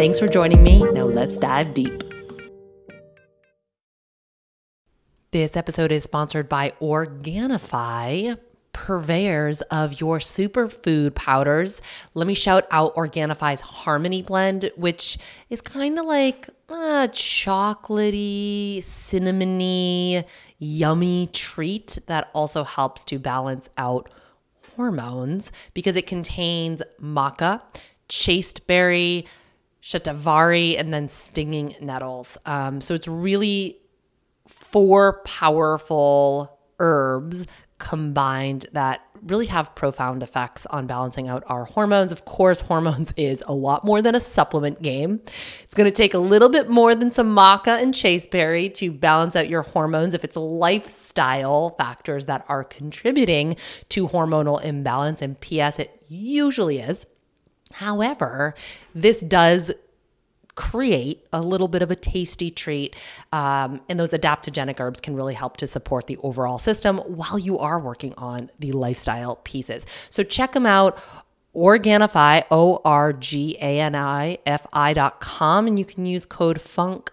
Thanks for joining me. Now let's dive deep. This episode is sponsored by Organifi, purveyors of your superfood powders. Let me shout out Organifi's Harmony Blend, which is kind of like a chocolatey, cinnamony, yummy treat that also helps to balance out hormones because it contains maca, chasteberry, shatavari, and then stinging nettles. Um, so it's really four powerful herbs combined that really have profound effects on balancing out our hormones. Of course, hormones is a lot more than a supplement game. It's going to take a little bit more than some maca and chasteberry to balance out your hormones if it's lifestyle factors that are contributing to hormonal imbalance. And PS, it usually is. However, this does create a little bit of a tasty treat. Um, and those adaptogenic herbs can really help to support the overall system while you are working on the lifestyle pieces. So check them out. Organifi, O R G A N I F I dot com, and you can use code FUNK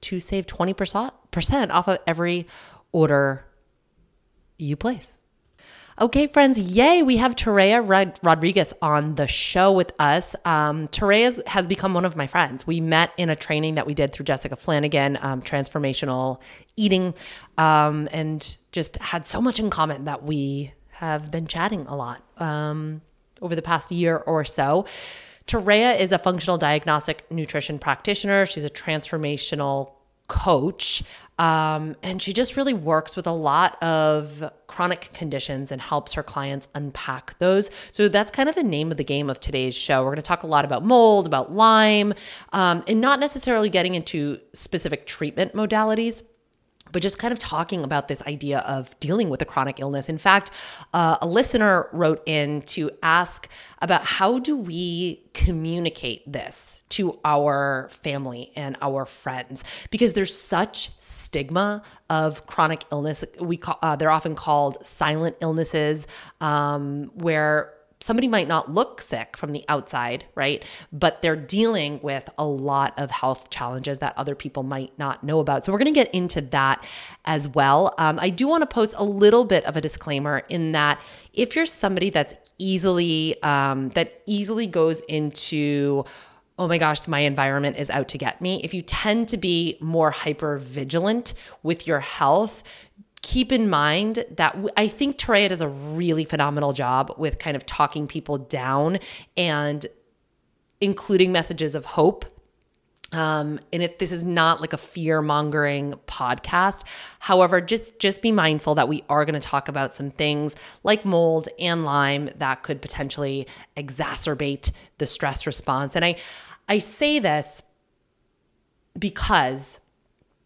to save 20% off of every order you place. Okay, friends, yay, we have Toréa Rod- Rodriguez on the show with us. Um, Toréa has become one of my friends. We met in a training that we did through Jessica Flanagan, um, transformational eating, um, and just had so much in common that we have been chatting a lot um, over the past year or so. Toréa is a functional diagnostic nutrition practitioner. She's a transformational coach. Um, and she just really works with a lot of chronic conditions and helps her clients unpack those. So that's kind of the name of the game of today's show. We're going to talk a lot about mold, about Lyme, um, and not necessarily getting into specific treatment modalities but just kind of talking about this idea of dealing with a chronic illness. In fact, uh, a listener wrote in to ask about how do we communicate this to our family and our friends because there's such stigma of chronic illness. We call, uh, they're often called silent illnesses, um, where somebody might not look sick from the outside, right? But they're dealing with a lot of health challenges that other people might not know about. So we're going to get into that as well. Um, I do want to post a little bit of a disclaimer in that if you're somebody that's easily um, that easily goes into oh my gosh, my environment is out to get me. If you tend to be more hyper vigilant with your health, keep in mind that I think Toréa does a really phenomenal job with kind of talking people down and including messages of hope. Um, and this is not like a fear mongering podcast, however, just just be mindful that we are going to talk about some things like mold and Lyme that could potentially exacerbate the stress response. And I I say this because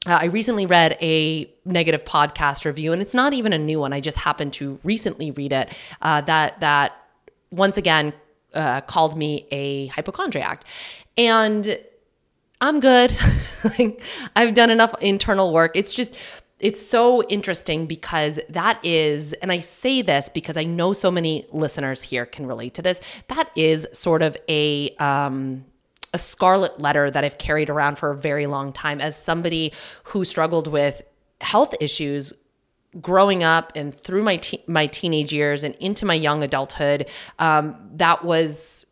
uh, I recently read a negative podcast review, and it's not even a new one. I just happened to recently read it. Uh, that that once again uh, called me a hypochondriac, and I'm good. like, I've done enough internal work. It's just it's so interesting because that is, and I say this because I know so many listeners here can relate to this. That is sort of a um, a scarlet letter that I've carried around for a very long time as somebody who struggled with health issues growing up and through my te- my teenage years and into my young adulthood um, that was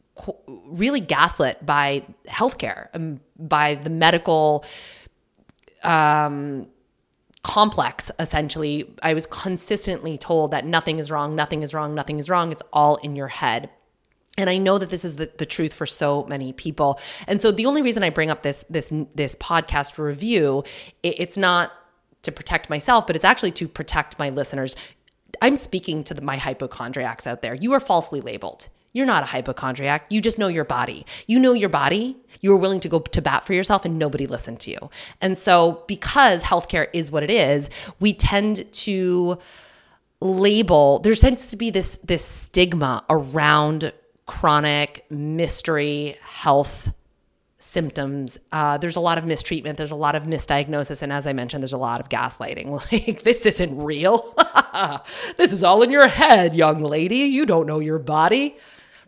really gaslit by healthcare by the medical um, complex essentially. I was consistently told that nothing is wrong nothing is wrong nothing is wrong. It's all in your head and I know that this is the, the truth for so many people. And so the only reason I bring up this this this podcast review, it, it's not to protect myself, but it's actually to protect my listeners. I'm speaking to the, my hypochondriacs out there. You are falsely labeled. You're not a hypochondriac. You just know your body. You know your body. You were willing to go to bat for yourself and nobody listened to you. And so, because healthcare is what it is, we tend to label, there tends to be this, this stigma around chronic mystery health symptoms. Uh, there's a lot of mistreatment. There's a lot of misdiagnosis. And as I mentioned, there's a lot of gaslighting. Like, this isn't real. this is all in your head, young lady. You don't know your body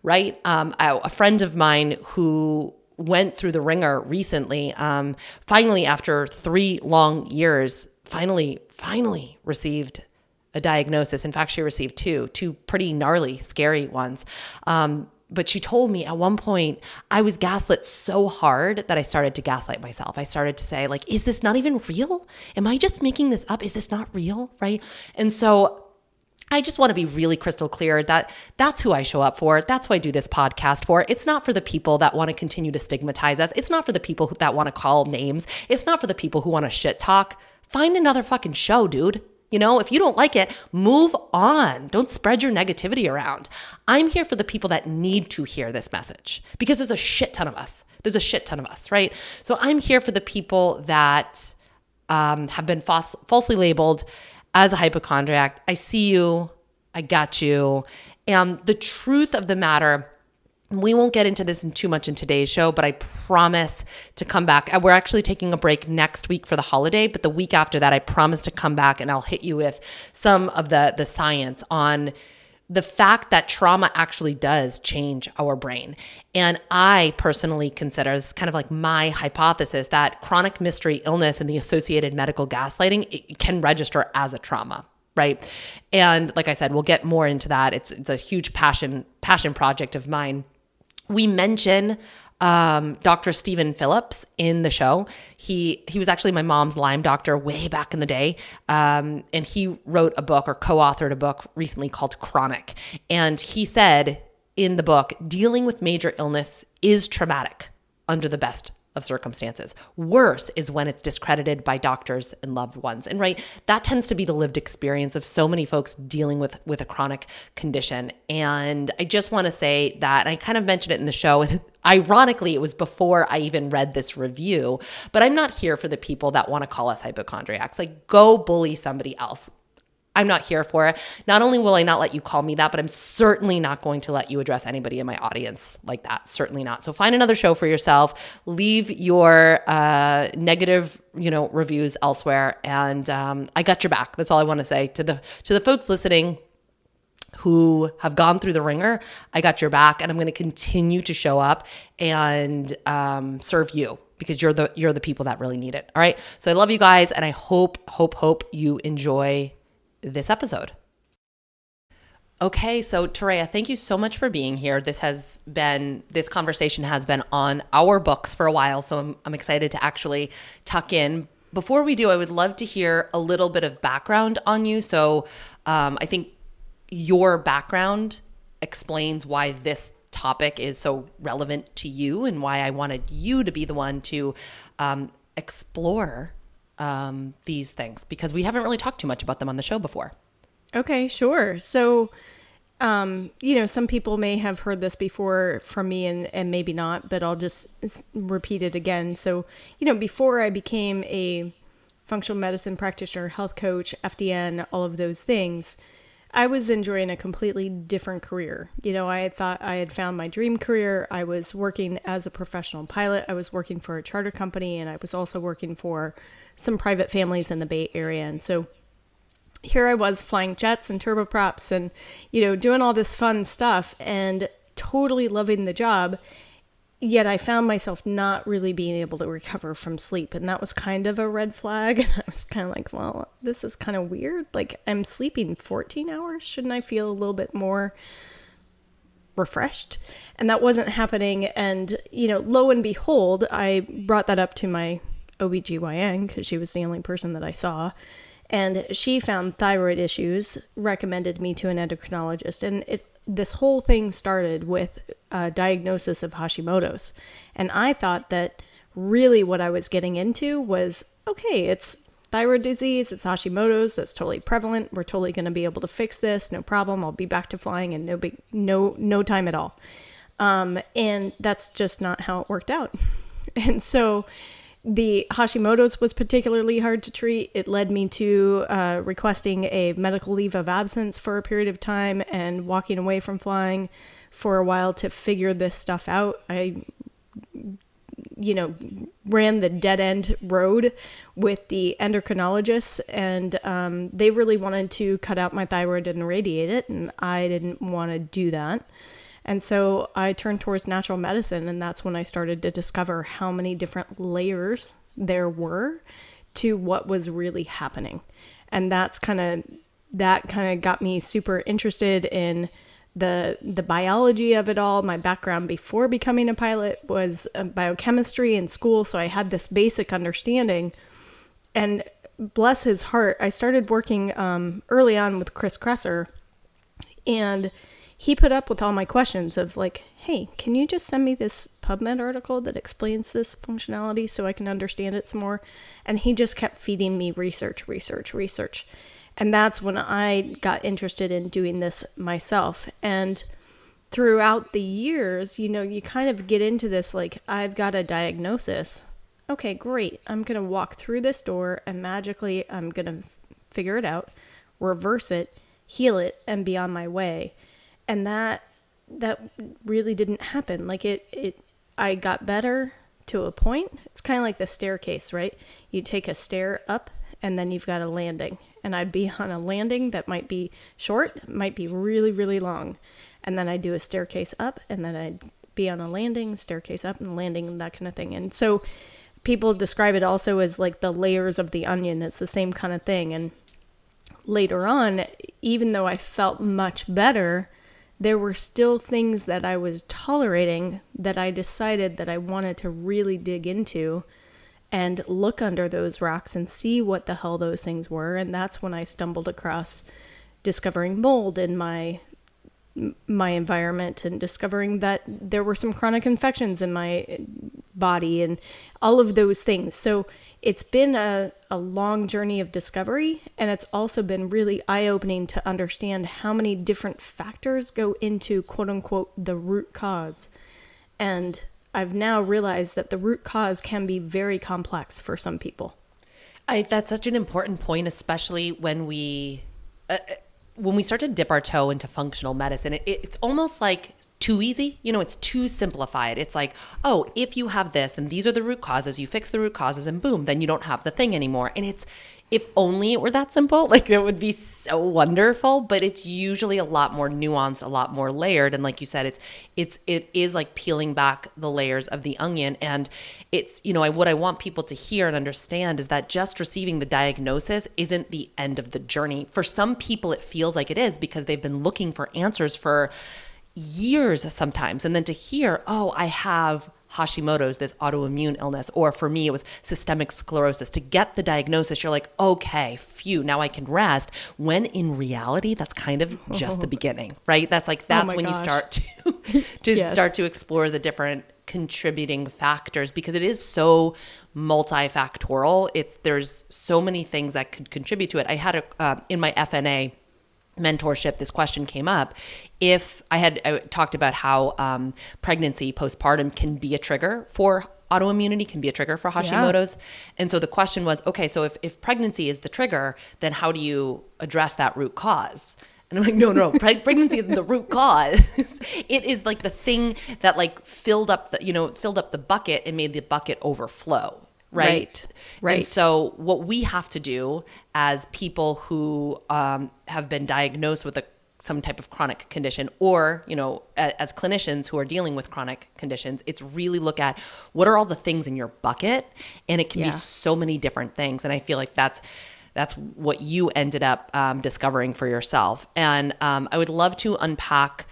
right? Um, a, a, friend of mine who went through the ringer recently, um, finally, after three long years, finally, finally received a diagnosis. In fact, she received two, two pretty gnarly, scary ones. Um, but she told me at one point I was gaslit so hard that I started to gaslight myself. I started to say like is this not even real? Am I just making this up? Is this not real, right? And so I just want to be really crystal clear that that's who I show up for. That's who I do this podcast for. It's not for the people that want to continue to stigmatize us. It's not for the people that want to call names. It's not for the people who want to shit talk. Find another fucking show, dude. You know, if you don't like it, move on. Don't spread your negativity around. I'm here for the people that need to hear this message because there's a shit ton of us. There's a shit ton of us, right? So I'm here for the people that um, have been false, falsely labeled as a hypochondriac, I see you, I got you. And the truth of the matter, we won't get into this in too much in today's show, but I promise to come back. Uh, we're actually taking a break next week for the holiday, but the week after that, I promise to come back and I'll hit you with some of the the science on the fact that trauma actually does change our brain. And I personally consider this kind of like my hypothesis that chronic mystery illness and the associated medical gaslighting can register as a trauma right and like i said we'll get more into that it's it's a huge passion passion project of mine we mention um, Dr. Stephen Phillips in the show. He he was actually my mom's Lyme doctor way back in the day, um, and he wrote a book or co-authored a book recently called Chronic. And he said in the book, dealing with major illness is traumatic under the best of circumstances. Worse is when it's discredited by doctors and loved ones. And right, that tends to be the lived experience of so many folks dealing with with a chronic condition. And I just want to say that I kind of mentioned it in the show ironically it was before I even read this review, but I'm not here for the people that want to call us hypochondriacs. Like go bully somebody else. I'm not here for it. Not only will I not let you call me that, but I'm certainly not going to let you address anybody in my audience like that. Certainly not. So find another show for yourself. Leave your uh, negative, you know, reviews elsewhere, and um, I got your back. That's all I want to say to the to the folks listening who have gone through the ringer. I got your back, and I'm going to continue to show up and um, serve you because you're the you're the people that really need it. All right. So I love you guys, and I hope hope hope you enjoy this episode. Okay, so Toréa, thank you so much for being here. This has been this conversation has been on our books for a while, so I'm, I'm excited to actually tuck in. Before we do, I would love to hear a little bit of background on you. So um, I think your background explains why this topic is so relevant to you and why I wanted you to be the one to um, explore um, these things because we haven't really talked too much about them on the show before. Okay, sure. So, um, you know, some people may have heard this before from me and, and maybe not, but I'll just repeat it again. So, you know, before I became a functional medicine practitioner, health coach, FDN, all of those things, I was enjoying a completely different career. You know, I had thought I had found my dream career. I was working as a professional pilot, I was working for a charter company, and I was also working for some private families in the Bay Area. And so here I was flying jets and turboprops and, you know, doing all this fun stuff and totally loving the job. Yet I found myself not really being able to recover from sleep. And that was kind of a red flag. And I was kind of like, well, this is kind of weird. Like, I'm sleeping 14 hours. Shouldn't I feel a little bit more refreshed? And that wasn't happening. And, you know, lo and behold, I brought that up to my OBGYN because she was the only person that I saw. And she found thyroid issues, recommended me to an endocrinologist. And it, this whole thing started with a diagnosis of Hashimoto's. And I thought that really what I was getting into was okay, it's thyroid disease, it's Hashimoto's, that's totally prevalent. We're totally going to be able to fix this, no problem. I'll be back to flying in no big no no time at all. Um, and that's just not how it worked out. And so the Hashimoto's was particularly hard to treat. It led me to uh, requesting a medical leave of absence for a period of time and walking away from flying for a while to figure this stuff out. I you know, ran the dead end road with the endocrinologists, and um, they really wanted to cut out my thyroid and irradiate it, and I didn't want to do that. And so I turned towards natural medicine, and that's when I started to discover how many different layers there were to what was really happening. And that's kind of that kind of got me super interested in the the biology of it all. My background before becoming a pilot was uh, biochemistry in school, so I had this basic understanding. And bless his heart, I started working um, early on with Chris Kresser, and he put up with all my questions of like, "Hey, can you just send me this PubMed article that explains this functionality so I can understand it some more?" And he just kept feeding me research, research, research. And that's when I got interested in doing this myself. And throughout the years, you know, you kind of get into this like, I've got a diagnosis. Okay, great. I'm going to walk through this door and magically I'm going to figure it out, reverse it, heal it, and be on my way. And that that really didn't happen. Like it it I got better to a point. It's kind of like the staircase, right? You take a stair up and then you've got a landing and I'd be on a landing that might be short, might be really, really long. And then I'd do a staircase up, and then I'd be on a landing, staircase up, and landing, and that kind of thing. And so people describe it also as like the layers of the onion. It's the same kind of thing. And later on, even though I felt much better, there were still things that I was tolerating that I decided that I wanted to really dig into and look under those rocks and see what the hell those things were. And that's when I stumbled across discovering mold in my my environment and discovering that there were some chronic infections in my body and all of those things. So it's been a, a long journey of discovery and it's also been really eye-opening to understand how many different factors go into quote unquote the root cause. And I've now realized that the root cause can be very complex for some people. I, that's such an important point, especially when we uh, uh, when we start to dip our toe into functional medicine. It, it's almost like too easy. You know, it's too simplified. It's like, oh, if you have this and these are the root causes, you fix the root causes, and boom, then you don't have the thing anymore. And it's if only it were that simple, like it would be so wonderful, but it's usually a lot more nuanced, a lot more layered and like you said it's it's it is like peeling back the layers of the onion and it's you know, I what I want people to hear and understand is that just receiving the diagnosis isn't the end of the journey. For some people it feels like it is because they've been looking for answers for years sometimes and then to hear, "Oh, I have Hashimoto's, this autoimmune illness, or for me, it was systemic sclerosis. To get the diagnosis, you're like, okay, phew, now I can rest. When in reality, that's kind of just the beginning, right? That's like, that's oh when gosh. you start to, to yes. start to explore the different contributing factors because it is so multifactorial. It's, there's so many things that could contribute to it. I had a, uh, in my FNA, mentorship, this question came up. If I had I talked about how um, pregnancy, postpartum can be a trigger for autoimmunity, can be a trigger for Hashimoto's. Yeah. And so the question was okay, so if, if pregnancy is the trigger, then how do you address that root cause? And I'm like, no, no, pregnancy isn't the root cause. it is like the thing that like filled up the, you know, filled up the bucket and made the bucket overflow right? Right. right. And so, what we have to do as people who um, have been diagnosed with a some type of chronic condition or you know as clinicians who are dealing with chronic conditions it's really look at what are all the things in your bucket and it can yeah. be so many different things and i feel like that's that's what you ended up um, discovering for yourself and um, i would love to unpack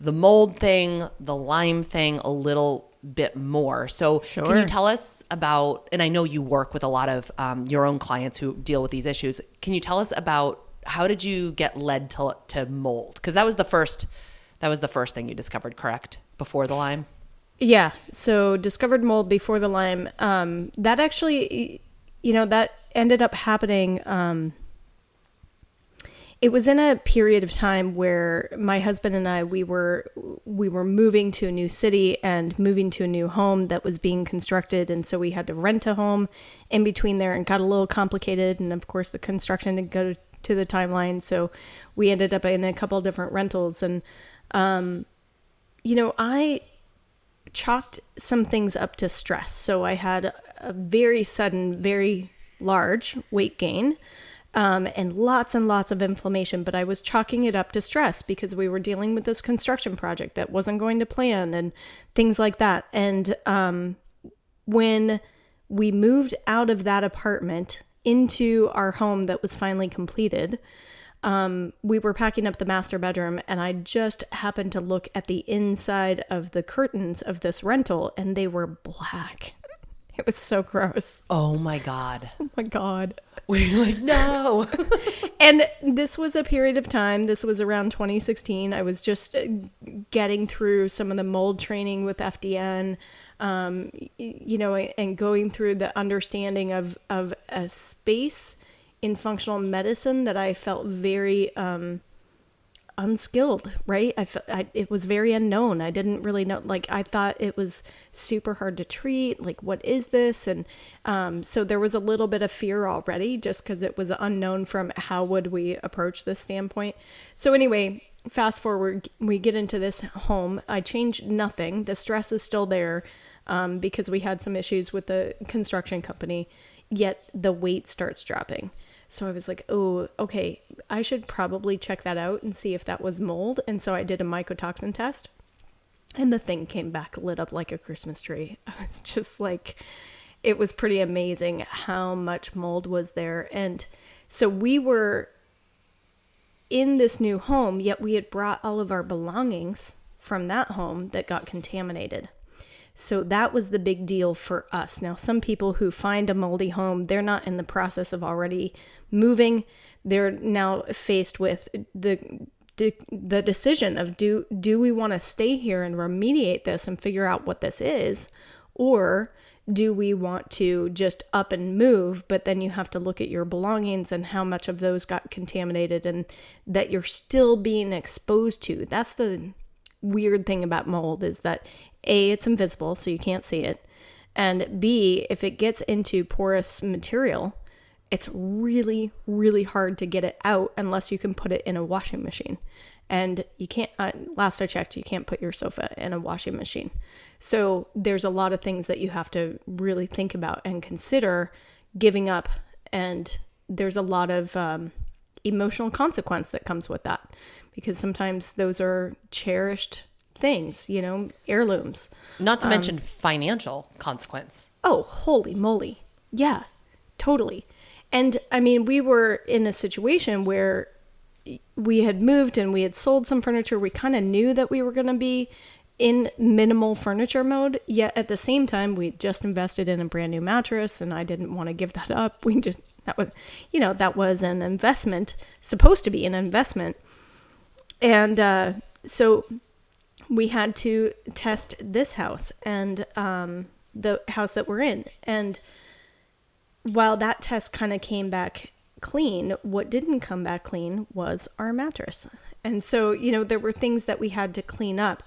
the mold thing the lyme thing a little bit more. So, can you tell us about? And I know you work with a lot of um, your own clients who deal with these issues. Can you tell us about how did you get led to to mold? Because that was the first that was the first thing you discovered, correct? Before the Lyme. Yeah. So discovered mold before the Lyme. Um, that actually, you know, that ended up happening. Um, it was in a period of time where my husband and I we were we were moving to a new city and moving to a new home that was being constructed, and so we had to rent a home in between there, and got a little complicated. And of course, the construction didn't go to the timeline, so we ended up in a couple different rentals. And um, you know, I chalked some things up to stress. So I had a very sudden, very large weight gain um, and lots and lots of inflammation, but I was chalking it up to stress because we were dealing with this construction project that wasn't going to plan and things like that. And um, when we moved out of that apartment into our home that was finally completed, um, we were packing up the master bedroom, and I just happened to look at the inside of the curtains of this rental, and they were black. It was so gross. Oh my god. Oh my God. We were like, no. And this was a period of time, this was around 2016. I was just uh, getting through some of the mold training with FDN. Um, you know, and going through the understanding of of a space in functional medicine that I felt very um, unskilled. Right? I, felt, I it was very unknown. I didn't really know. Like I thought it was super hard to treat. Like what is this? And um, so there was a little bit of fear already, just because it was unknown from how would we approach this standpoint. So anyway. Fast forward, we get into this home. I changed nothing. The stress is still there um, because we had some issues with the construction company, yet the weight starts dropping. So I was like, oh, okay, I should probably check that out and see if that was mold. And so I did a mycotoxin test, and the thing came back lit up like a Christmas tree. I was just like, it was pretty amazing how much mold was there. And so we were in this new home, yet we had brought all of our belongings from that home that got contaminated. So that was the big deal for us. Now, some people who find a moldy home, they're not in the process of already moving. They're now faced with the the, decision of do do we want to stay here and remediate this and figure out what this is or do we want to just up and move but then you have to look at your belongings and how much of those got contaminated and that you're still being exposed to that's the weird thing about mold is that a it's invisible so you can't see it. And b if it gets into porous material it's really really hard to get it out unless you can put it in a washing machine. And you can't uh, last i checked you can't put your sofa in a washing machine. So there's a lot of things that you have to really think about and consider giving up. And there's a lot of um, emotional consequence that comes with that because sometimes those are cherished things you know heirlooms Not to mention financial consequence. Oh, holy moly. Yeah, totally. And I mean, we were in a situation where we had moved and we had sold some furniture. We kind of knew that we were going to be in minimal furniture mode, yet at the same time, we just invested in a brand new mattress and I didn't want to give that up. We just, that was, you know, that was an investment, supposed to be an investment. And uh, so we had to test this house and um, the house that we're in. And while that test kind of came back clean, what didn't come back clean was our mattress. And so, you know, there were things that we had to clean up.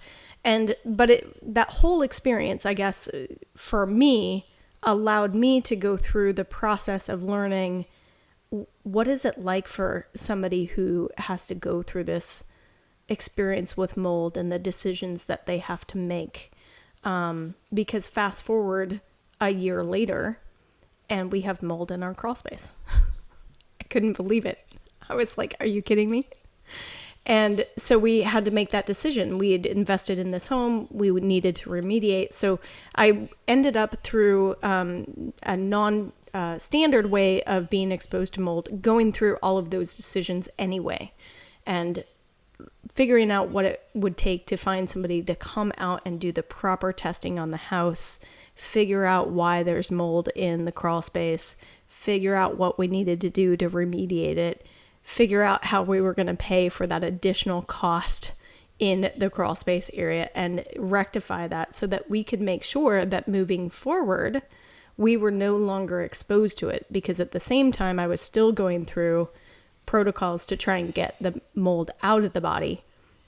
And, but it, that whole experience, I guess, for me, allowed me to go through the process of learning what is it like for somebody who has to go through this experience with mold and the decisions that they have to make. Um, because fast forward a year later, and we have mold in our crawl space. I couldn't believe it. I was like, "Are you kidding me?" And so we had to make that decision. We had invested in this home. We needed to remediate. So I ended up through um, a non uh, standard way of being exposed to mold, going through all of those decisions anyway. And figuring out what it would take to find somebody to come out and do the proper testing on the house, figure out why there's mold in the crawl space, figure out what we needed to do to remediate it, figure out how we were going to pay for that additional cost in the crawl space area and rectify that so that we could make sure that moving forward, we were no longer exposed to it. Because at the same time, I was still going through protocols to try and get the mold out of the body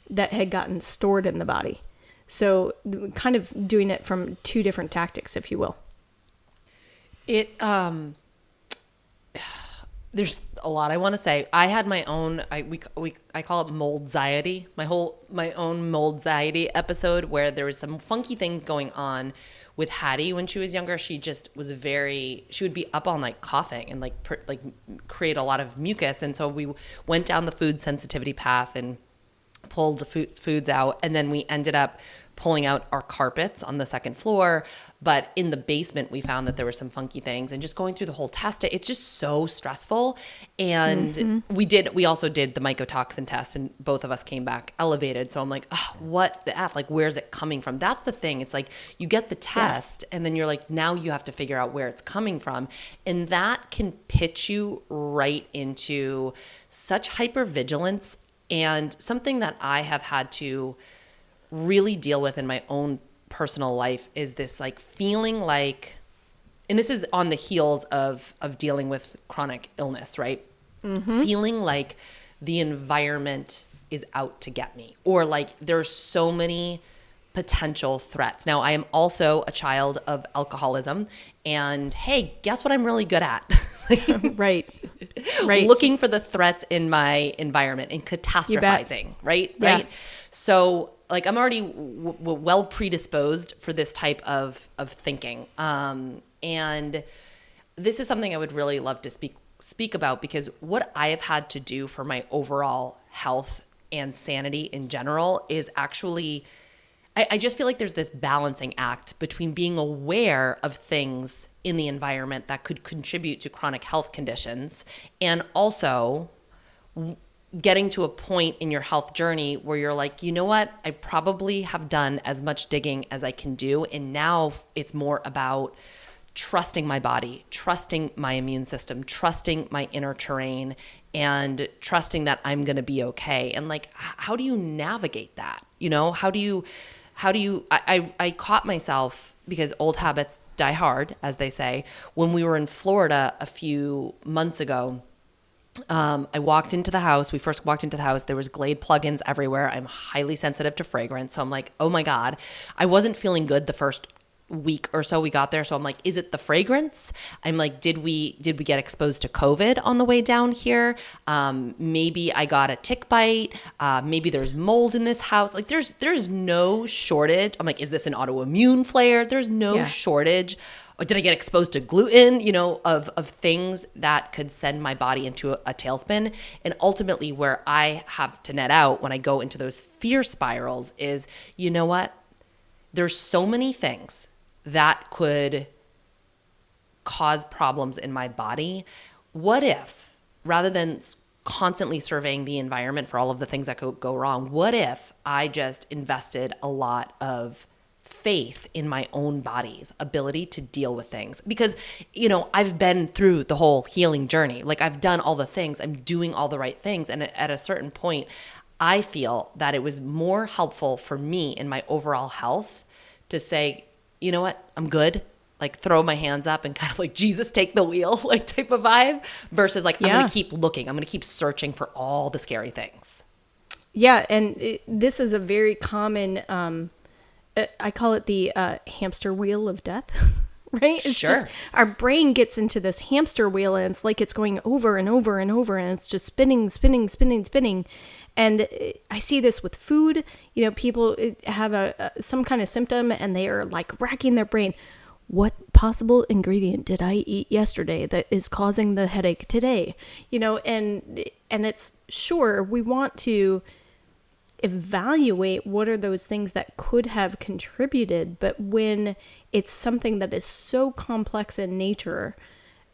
that had gotten stored in the body. So, kind of doing it from two different tactics, if you will. It, um, there's a lot I want to say. I had my own I we, we I call it mold moldxiety. My whole my own mold moldxiety episode where there was some funky things going on with Hattie when she was younger. She just was very she would be up all night coughing and like like create a lot of mucus and so we went down the food sensitivity path and pulled the food, foods out and then we ended up pulling out our carpets on the second floor. But in the basement, we found that there were some funky things and just going through the whole test, it's just so stressful. And mm-hmm. we did, we also did the mycotoxin test and both of us came back elevated. So I'm like, oh, what the F? Like, where's it coming from? That's the thing. It's like you get the test yeah. and then you're like, now you have to figure out where it's coming from. And that can pitch you right into such hypervigilance and something that I have had to really deal with in my own personal life is this like feeling like and this is on the heels of of dealing with chronic illness, right? Mm-hmm. Feeling like the environment is out to get me or like there's so many potential threats. Now, I am also a child of alcoholism and hey, guess what I'm really good at? right. Right. Looking for the threats in my environment and catastrophizing, right? Yeah. Right. So like I'm already w- w- well predisposed for this type of of thinking, um, and this is something I would really love to speak speak about because what I have had to do for my overall health and sanity in general is actually. I, I just feel like there's this balancing act between being aware of things in the environment that could contribute to chronic health conditions and also getting to a point in your health journey where you're like, you know what? I probably have done as much digging as I can do. And now it's more about trusting my body, trusting my immune system, trusting my inner terrain, and trusting that I'm going to be okay. And like, how do you navigate that? You know, how do you, how do you, I, I, I caught myself because old habits die hard, as they say, when we were in Florida a few months ago um, I walked into the house. We first walked into the house. There was Glade plugins everywhere. I'm highly sensitive to fragrance, so I'm like, oh my god. I wasn't feeling good the first week or so we got there so i'm like is it the fragrance i'm like did we did we get exposed to covid on the way down here um, maybe i got a tick bite uh, maybe there's mold in this house like there's there's no shortage i'm like is this an autoimmune flare there's no yeah. shortage or did I get exposed to gluten, you know, of, of things that could send my body into a, a tailspin. And ultimately, where I have to net out when I go into those fear spirals is, you know what? There's so many things that could cause problems in my body. What if, rather than constantly surveying the environment for all of the things that could go wrong, what if I just invested a lot of faith in my own body's ability to deal with things. Because you know I've been through the whole healing journey. Like I've done all the things. I'm doing all the right things. And at a certain point I feel that it was more helpful for me in my overall health to say you know what? I'm good. Like throw my hands up and kind of like Jesus take the wheel like type of vibe versus like yeah. I'm going to keep looking. I'm going to keep searching for all the scary things. Yeah and it, this is a very common um I call it the uh, hamster wheel of death. right? It's sure. just our brain gets into this hamster wheel and it's like it's going over and over and over and it's just spinning, spinning, spinning, spinning. And uh, I see this with food. You know, people uh, have a, a some kind of symptom and they are like racking their brain. What possible ingredient did I eat yesterday that is causing the headache today? You know, and and it's sure we want to evaluate what are those things that could have contributed. But when it's something that is so complex in nature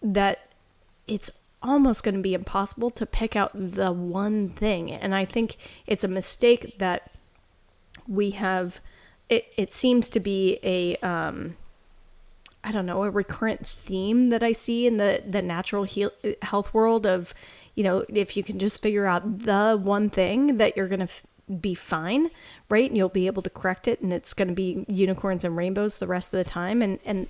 that it's almost going to be impossible to pick out the one thing. And I think it's a mistake that we have. It, it seems to be a um, I don't know, a recurrent theme that I see in the the natural heal, health world of, you know, if you can just figure out the one thing that you're going to f- be fine, right? And you'll be able to correct it and it's going to be unicorns and rainbows the rest of the time and and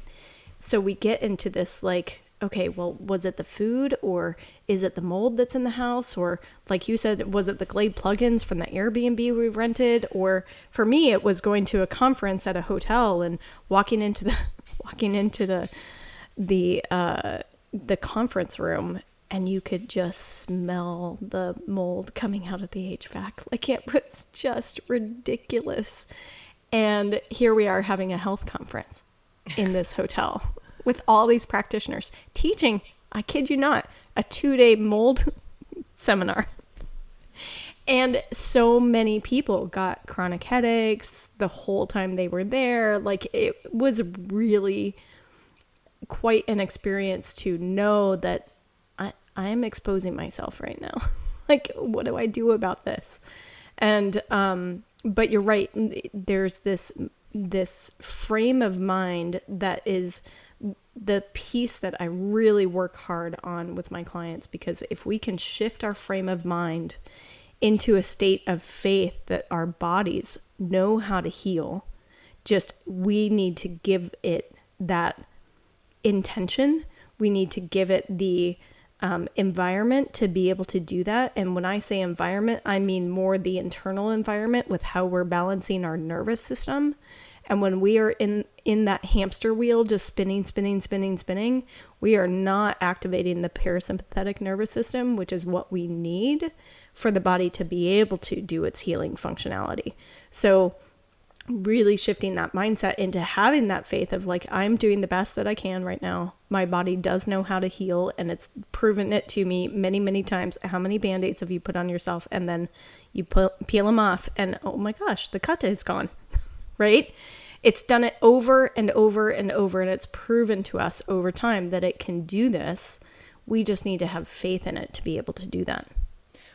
so we get into this like okay, well, was it the food or is it the mold that's in the house? Or, like you said, was it the Glade plugins from the Airbnb we rented? Or for me, it was going to a conference at a hotel and walking into the walking into the the uh, the conference room and you could just smell the mold coming out of the HVAC. Like it was just ridiculous. And here we are having a health conference in this hotel with all these practitioners teaching, I kid you not, a two day mold seminar. And so many people got chronic headaches the whole time they were there. Like it was really quite an experience to know that I'm exposing myself right now. like, what do I do about this? And, um, but you're right. There's this, this frame of mind that is the piece that I really work hard on with my clients because if we can shift our frame of mind into a state of faith that our bodies know how to heal, just we need to give it that intention. We need to give it the um, environment to be able to do that. And when I say environment, I mean more the internal environment with how we're balancing our nervous system and when we are in in that hamster wheel just spinning, spinning, spinning, spinning, we are not activating the parasympathetic nervous system, which is what we need for the body to be able to do its healing functionality. So really shifting that mindset into having that faith of like I'm doing the best that I can right now. My body does know how to heal and it's proven it to me many many times. How many band-aids have you put on yourself and then you peel, peel them off and oh my gosh, the cut is gone. right? It's done it over and over and over, and it's proven to us over time that it can do this. We just need to have faith in it to be able to do that.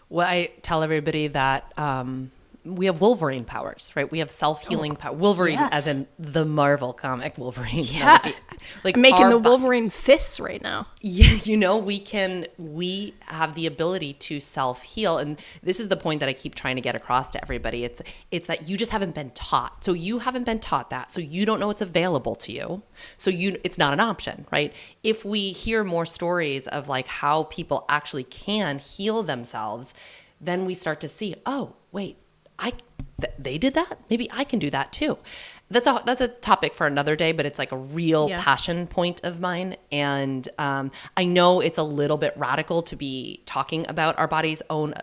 Well, I tell everybody that um, we have Wolverine powers, right? We have self healing oh, power. Wolverine, yes. as in the Marvel comic Wolverine. Yeah, be, like I'm making the Wolverine fists right now. Yeah, you know, we can. We have the ability to self heal, and this is the point that I keep trying to get across to everybody. It's it's that you just haven't been taught. So you haven't been taught that. So you don't know it's available to you. So you, it's not an option, right? If we hear more stories of like how people actually can heal themselves, then we start to see, oh, wait I th- they did that. Maybe I can do that too. That's a that's a topic for another day, but it's like a real yeah. passion point of mine. And um, I know it's a little bit radical to be talking about our body's own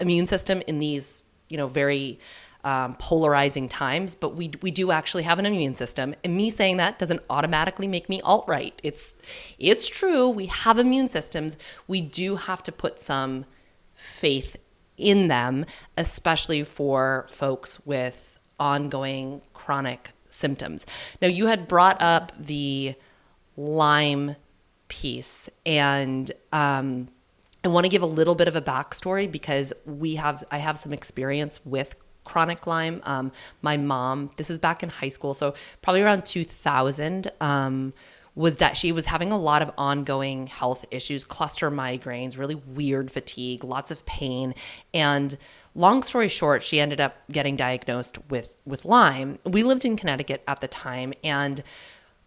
immune system in these you know very um, polarizing times, but we we do actually have an immune system. And me saying that doesn't automatically make me alt right. It's it's true. We have immune systems. We do have to put some faith in them, especially for folks with ongoing chronic symptoms. Now, you had brought up the Lyme piece, and um, I want to give a little bit of a backstory because we have I have some experience with chronic Lyme. Um, my mom, this is back in high school, so probably around 2000. Um, was that she was having a lot of ongoing health issues, cluster migraines, really weird fatigue, lots of pain. And long story short, she ended up getting diagnosed with, with Lyme. We lived in Connecticut at the time, and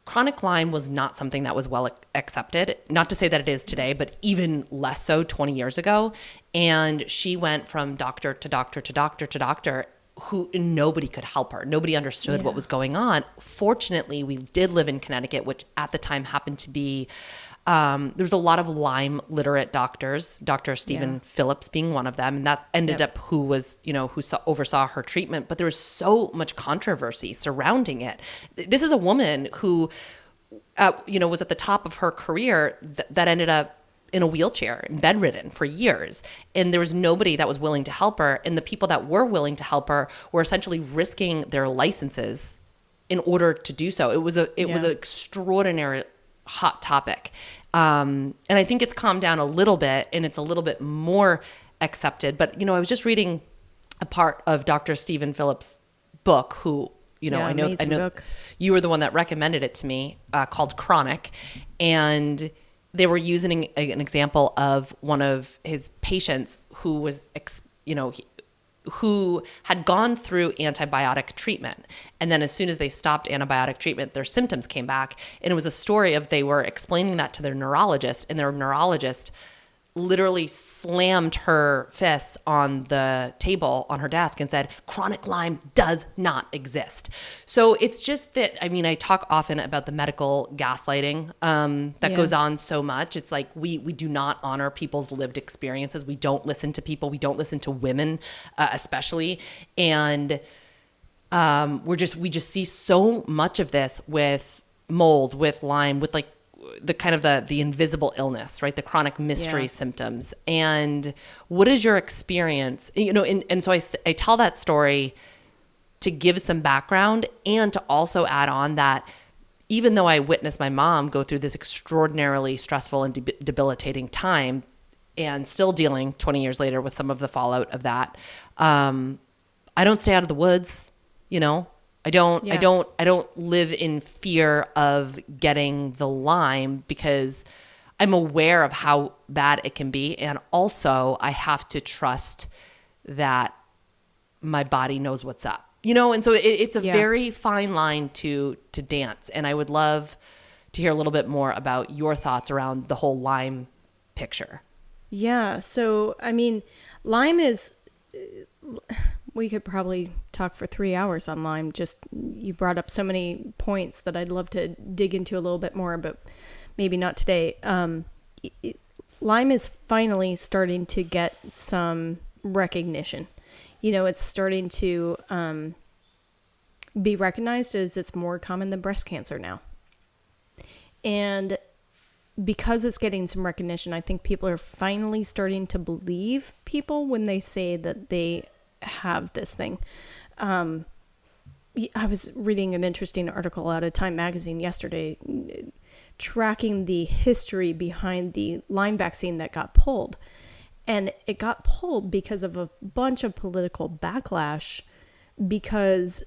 chronic Lyme was not something that was well accepted. Not to say that it is today, but even less so 20 years ago. And she went from doctor to doctor to doctor to doctor who nobody could help her. Nobody understood yeah. what was going on. Fortunately, we did live in Connecticut, which at the time happened to be um, there's a lot of Lyme literate doctors, Dr. Stephen yeah. Phillips being one of them, and that ended yep. up who was you know who saw, oversaw her treatment. But there was so much controversy surrounding it. This is a woman who, uh, you know, was at the top of her career th- that ended up in a wheelchair, and bedridden for years. And there was nobody that was willing to help her. And the people that were willing to help her were essentially risking their licenses in order to do so. It was a it yeah. was an extraordinary hot topic. Um, and I think it's calmed down a little bit and it's a little bit more accepted. But, you know, I was just reading a part of Dr. Stephen Phillips' book, who, you know, Yeah, I know, I know book. you were the one that recommended it to me, uh, called Chronic. And they were using an example of one of his patients who was, you know, who had gone through antibiotic treatment. And then as soon as they stopped antibiotic treatment, their symptoms came back. And it was a story of they were explaining that to their neurologist, and their neurologist literally slammed her fists on the table on her desk and said, chronic Lyme does not exist. So it's just that, I mean, I talk often about the medical gaslighting um, that Yeah. goes on so much. It's like we, we do not honor people's lived experiences. We don't listen to people. We don't listen to women, uh, especially. And um, we're just we just see so much of this with mold, with Lyme, with like the kind of the the invisible illness, right? The chronic mystery Yeah. symptoms. And what is your experience? You know, and, and so I, I tell that story to give some background and to also add on that even though I witnessed my mom go through this extraordinarily stressful and deb debilitating time and still dealing 20 years later with some of the fallout of that, um, I don't stay out of the woods, you know? I don't I don't I don't live in fear of getting the Lyme because I'm aware of how bad it can be and also I have to trust that my body knows what's up you know and so it, it's a Yeah. very fine line to to dance and i would love to hear a little bit more about your thoughts around the whole lyme picture Yeah. So, I mean, Lyme is. We could probably talk for three hours on Lyme. Just you brought up so many points that I'd love to dig into a little bit more, but maybe not today. Um, it- Lyme is finally starting to get some recognition. You know, it's starting to um, be recognized as it's more common than breast cancer now. And because it's getting some recognition, I think people are finally starting to believe people when they say that they have this thing. Um, I was reading an interesting article out of Time magazine yesterday tracking the history behind the Lyme vaccine that got pulled. And it got pulled because of a bunch of political backlash because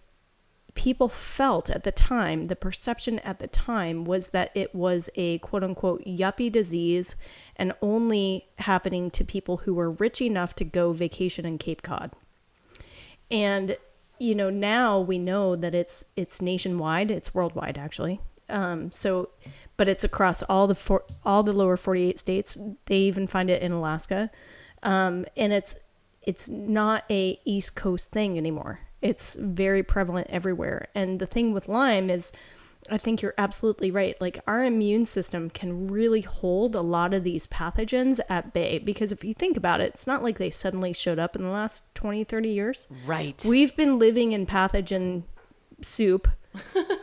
people felt at the time, the perception at the time was that it was a quote unquote yuppie disease and only happening to people who were rich enough to go vacation in Cape Cod. And you know, now we know that it's it's nationwide, it's worldwide actually. Um, so, but it's across all the for, all the lower 48 states. They even find it in Alaska, um, and it's it's not a East Coast thing anymore. It's very prevalent everywhere. And the thing with Lyme is, I think you're absolutely right. Like our immune system can really hold a lot of these pathogens at bay because if you think about it, it's not like they suddenly showed up in the last 20, 30 years. right We've been living in pathogen soup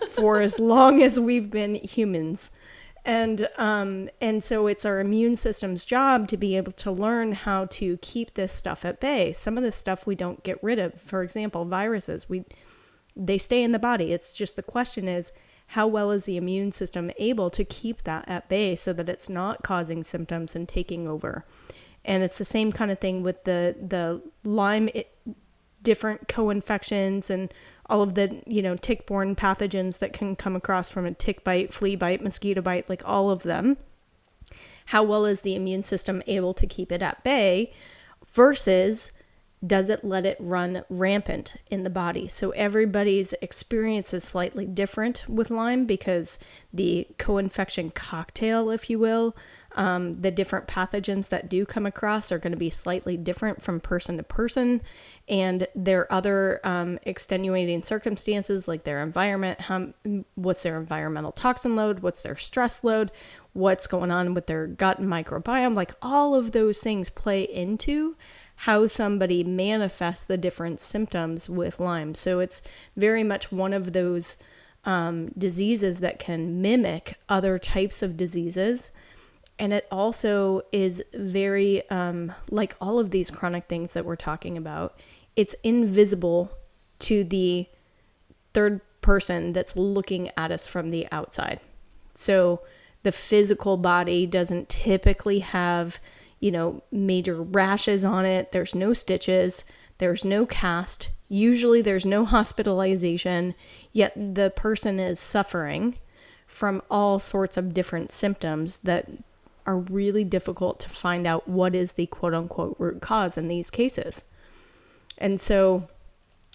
for as long as we've been humans. And um, and so it's our immune system's job to be able to learn how to keep this stuff at bay. Some of this stuff we don't get rid of. For example, viruses, we they stay in the body. It's just the question is how well is the immune system able to keep that at bay so that it's not causing symptoms and taking over. And it's the same kind of thing with the the Lyme i different co-infections and all of the you know tick-borne pathogens that can come across from a tick bite, flea bite, mosquito bite, like all of them. How well is the immune system able to keep it at bay versus does it let it run rampant in the body? So everybody's experience is slightly different with Lyme because the co-infection cocktail, if you will, um, the different pathogens that do come across are going to be slightly different from person to person, and their other um, extenuating circumstances like their environment. How, what's their environmental toxin load? What's their stress load? What's going on with their gut microbiome? Like all of those things play into how somebody manifests the different symptoms with Lyme. So it's very much one of those um, diseases that can mimic other types of diseases. And it also is very, um, like all of these chronic things that we're talking about, it's invisible to the third person that's looking at us from the outside. So the physical body doesn't typically have, you know, major rashes on it. There's no stitches, there's no cast. Usually there's no hospitalization, yet the person is suffering from all sorts of different symptoms that are really difficult to find out what is the quote unquote root cause in these cases. And so,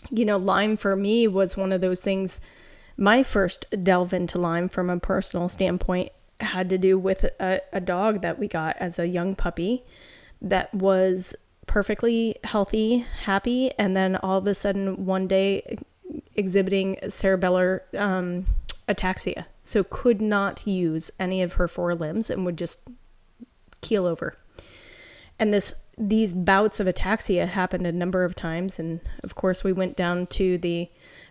you know, Lyme for me was one of those things. My first delve into Lyme from a personal standpoint had to do with a, a dog that we got as a young puppy that was perfectly healthy, happy, and then all of a sudden one day exhibiting cerebellar um, ataxia. So could not use any of her four limbs and would just keel over. And this these bouts of ataxia happened a number of times and of course we went down to the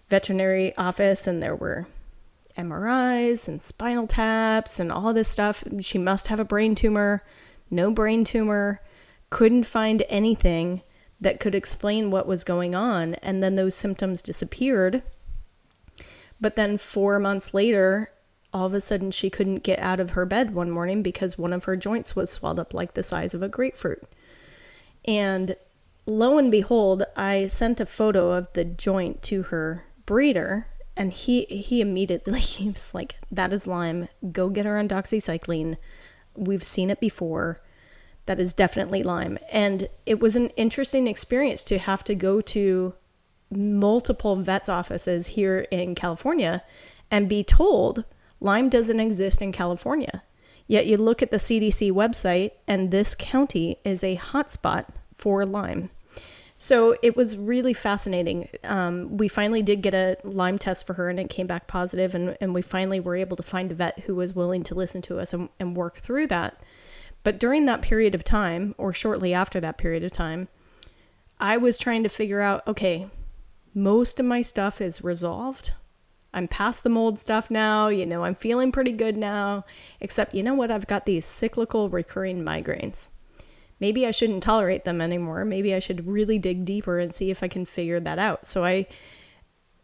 veterinary office and there were MRIs and spinal taps and all this stuff. She must have a brain tumor. No brain tumor. Couldn't find anything that could explain what was going on. And then those symptoms disappeared. But then four months later, all of a sudden she couldn't get out of her bed one morning because one of her joints was swelled up like the size of a grapefruit. And lo and behold, I sent a photo of the joint to her breeder and he he immediately he was like that is lyme go get her on doxycycline we've seen it before that is definitely lyme and it was an interesting experience to have to go to multiple vets offices here in California and be told Lyme doesn't exist in California. Yet you look at the CDC website, and this county is a hotspot for Lyme. So it was really fascinating. Um, we finally did get a Lyme test for her, and it came back positive, and, and we finally were able to find a vet who was willing to listen to us and, and work through that. But during that period of time, or shortly after that period of time, I was trying to figure out okay, most of my stuff is resolved. I'm past the mold stuff now. You know, I'm feeling pretty good now. Except, you know what? I've got these cyclical recurring migraines. Maybe I shouldn't tolerate them anymore. Maybe I should really dig deeper and see if I can figure that out. So I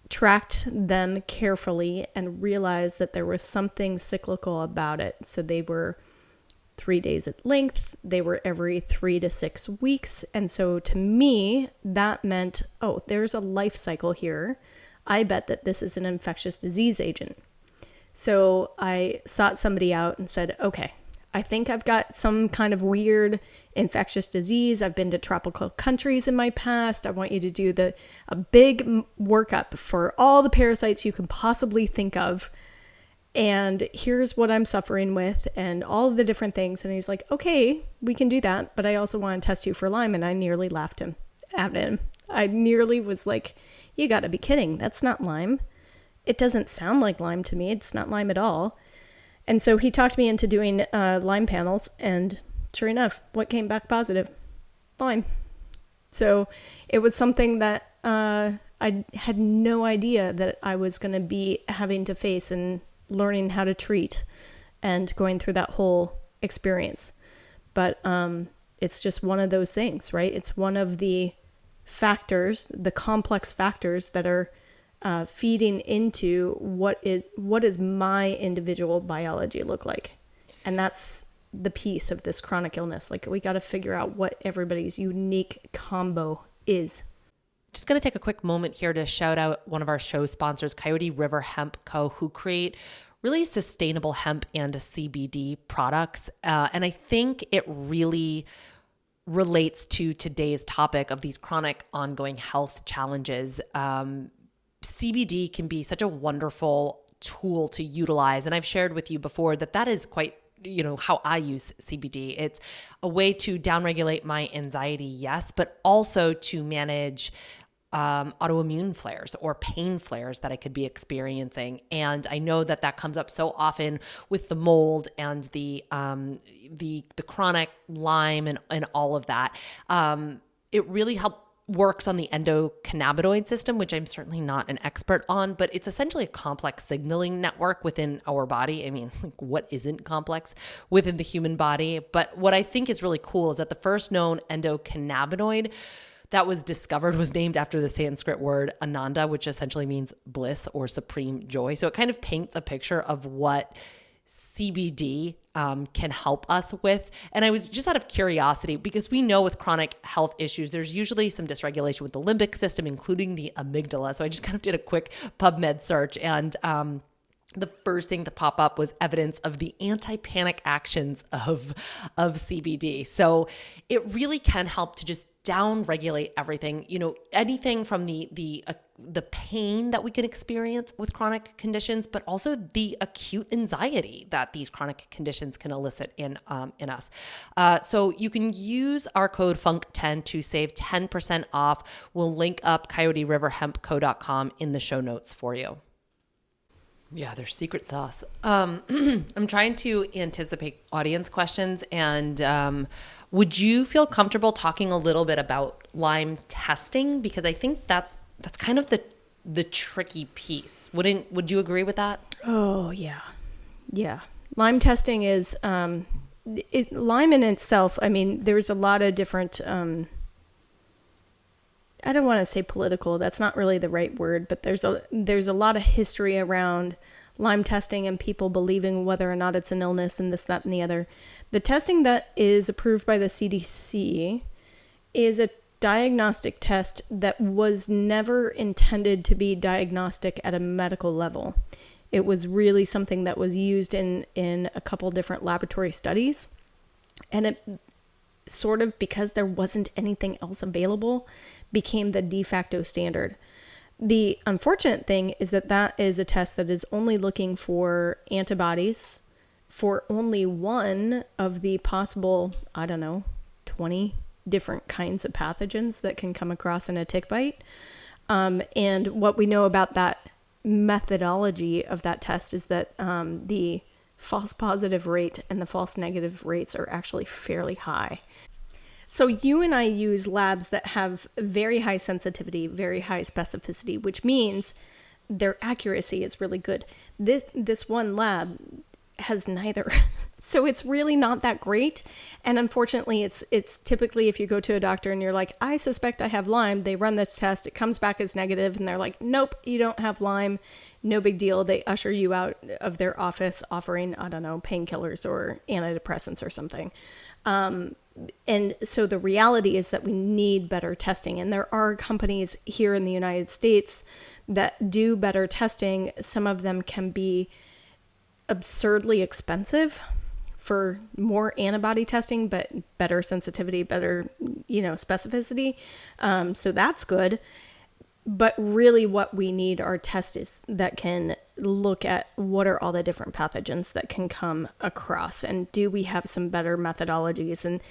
tracked them carefully and realized that there was something cyclical about it. So they were three days at length, they were every three to six weeks. And so to me, that meant, oh, there's a life cycle here I bet that this is an infectious disease agent. So I sought somebody out and said, okay, I think I've got some kind of weird infectious disease. I've been to tropical countries in my past. I want you to do the a big workup for all the parasites you can possibly think of. And here's what I'm suffering with and all the different things. And he's like, okay, we can do that. But I also want to test you for Lyme. And I nearly laughed him at him. I nearly was like, you got to be kidding. That's not Lyme. It doesn't sound like Lyme to me. It's not Lyme at all. And so he talked me into doing uh, Lyme panels, and sure enough, what came back positive? Lyme. So it was something that uh, I had no idea that I was going to be having to face and learning how to treat and going through that whole experience. But um, it's just one of those things, right? It's one of the factors, the complex factors that are uh, feeding into what is what does my individual biology look like, and that's the piece of this chronic illness. Like we got to figure out what everybody's unique combo is. Just going to take a quick moment here to shout out one of our show sponsors, Coyote River Hemp Co., who create really sustainable hemp and CBD products. Uh, and I think it really relates to today's topic of these chronic ongoing health challenges. Um, CBD can be such a wonderful tool to utilize. And I've shared with you before that that is quite you know how I use CBD. It's a way to downregulate my anxiety, yes, but also to manage um, autoimmune flares or pain flares that I could be experiencing. And I know that that comes up so often with the mold and the um, the the chronic Lyme and and all of that. Um, it really helped works on the endocannabinoid system, which I'm certainly not an expert on, but it's essentially a complex signaling network within our body. I mean, like what isn't complex within the human body? But what I think is really cool is that the first known endocannabinoid that was discovered was named after the Sanskrit word ananda, which essentially means bliss or supreme joy. So it kind of paints a picture of what CBD um, can help us with. And I was just out of curiosity because we know with chronic health issues, there's usually some dysregulation with the limbic system, including the amygdala. So I just kind of did a quick PubMed search and, um, the first thing to pop up was evidence of the anti-panic actions of of CBD. So it really can help to just down regulate everything you know anything from the the the pain that we can experience with chronic conditions but also the acute anxiety that these chronic conditions can elicit in um, in us. Uh, so you can use our code funk10 to save 10% off. We'll link up coyoteriverhempco.com in the show notes for you. Yeah, there's secret sauce. Um, I'm trying to anticipate audience questions, and um, would you feel comfortable talking a little bit about Lyme testing? Because I think that's that's kind of the the tricky piece. Wouldn't would you agree with that? Oh yeah, yeah. Lyme testing is um, it, Lyme in itself. I mean, there's a lot of different. Um, I don't want to say political. That's not really the right word, but there's a there's a lot of history around Lyme testing and people believing whether or not it's an illness and this, that, and the other. The testing that is approved by the CDC is a diagnostic test that was never intended to be diagnostic at a medical level. It was really something that was used in, in a couple different laboratory studies. And it sort of, because there wasn't anything else available, became the de facto standard. The unfortunate thing is that that is a test that is only looking for antibodies for only one of the possible, I don't know, 20 different kinds of pathogens that can come across in a tick bite. Um, and what we know about that methodology of that test is that um, the false positive rate and the false negative rates are actually fairly high. So you and I use labs that have very high sensitivity, very high specificity, which means their accuracy is really good. This this one lab has neither. so it's really not that great. And unfortunately, it's it's typically if you go to a doctor and you're like, "I suspect I have Lyme." They run this test, it comes back as negative and they're like, "Nope, you don't have Lyme." No big deal. They usher you out of their office offering, I don't know, painkillers or antidepressants or something. Um, and so the reality is that we need better testing and there are companies here in the united states that do better testing some of them can be absurdly expensive for more antibody testing but better sensitivity better you know specificity. Um, so that's good. But really what we need are tests that can look at what are all the different pathogens that can come across and do we have some better methodologies? And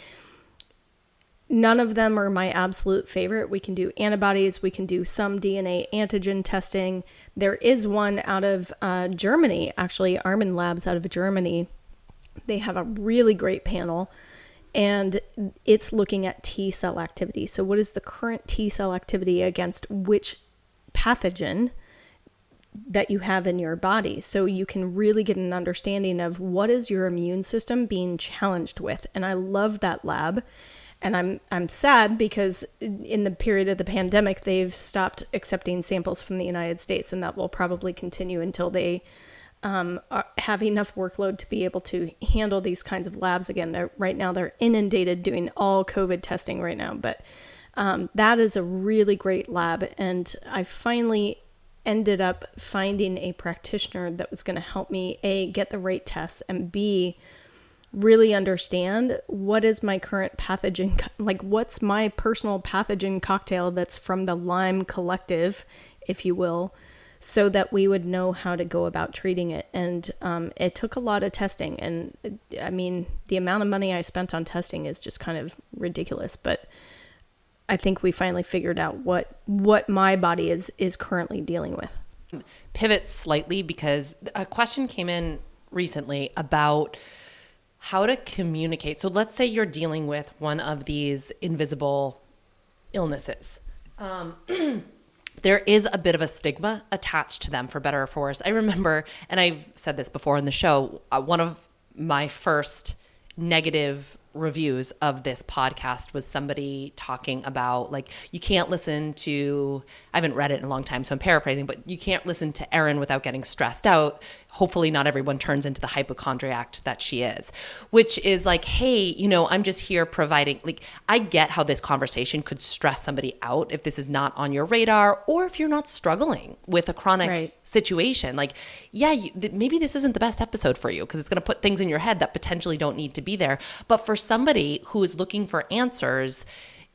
none of them are my absolute favorite we can do antibodies we can do some dna antigen testing there is one out of uh, germany actually ArminLabs out of germany they have a really great panel and it's looking at T cell activity. So, what is the current T cell activity against which pathogen that you have in your body? So, you can really get an understanding of what is your immune system being challenged with. And I love that lab. And I'm I'm sad because in the period of the pandemic, they've stopped accepting samples from the United States, and that will probably continue until they um, have enough workload to be able to handle these kinds of labs again. They're right now they're inundated doing all COVID testing right now, but um, that is a really great lab, and I finally ended up finding a practitioner that was going to help me a get the right tests and b really understand what is my current pathogen like what's my personal pathogen cocktail that's from the Lyme collective if you will so that we would know how to go about treating it. And um, it took a lot of testing. And I mean, the amount of money I spent on testing is just kind of ridiculous. But I think we finally figured out what what my body is is currently dealing with. Pivot slightly because a question came in recently about how to communicate. So let's say you're dealing with one of these invisible illnesses. Um, there is a bit of a stigma attached to them for better or for worse. I remember, and I've said this before in the show, uh, one of my first negative reviews of this podcast was somebody talking about like you can't listen to I haven't read it in a long time so I'm paraphrasing but you can't listen to Erin without getting stressed out hopefully not everyone turns into the hypochondriac that she is which is like hey you know i'm just here providing like i get how this conversation could stress somebody out if this is not on your radar or if you're not struggling with a chronic Right. situation like yeah you, th- maybe this isn't the best episode for you because it's going to put things in your head that potentially don't need to be there but for somebody who is looking for answers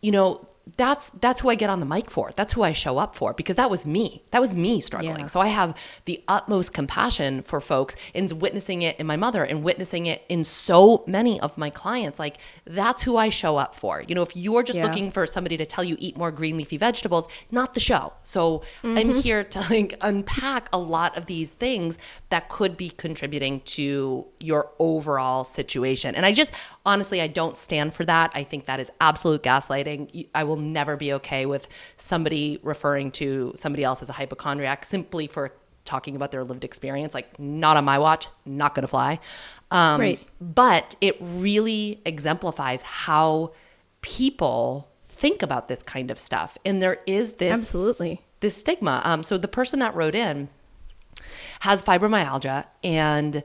you know that's that's who I get on the mic for. That's who I show up for because that was me. That was me struggling. Yeah. So I have the utmost compassion for folks and witnessing it in my mother and witnessing it in so many of my clients. Like that's who I show up for. You know, if you're just Yeah. looking for somebody to tell you eat more green leafy vegetables, not the show. So I'm Mm-hmm. here to like unpack a lot of these things that could be contributing to your overall situation. And I just honestly I don't stand for that. I think that is absolute gaslighting. I will never be okay with somebody referring to somebody else as a hypochondriac simply for talking about their lived experience. Like not on my watch, not to fly. Um, Right. But it really exemplifies how people think about this kind of stuff. And there is this Absolutely. this stigma. Um, so the person that wrote in has fibromyalgia and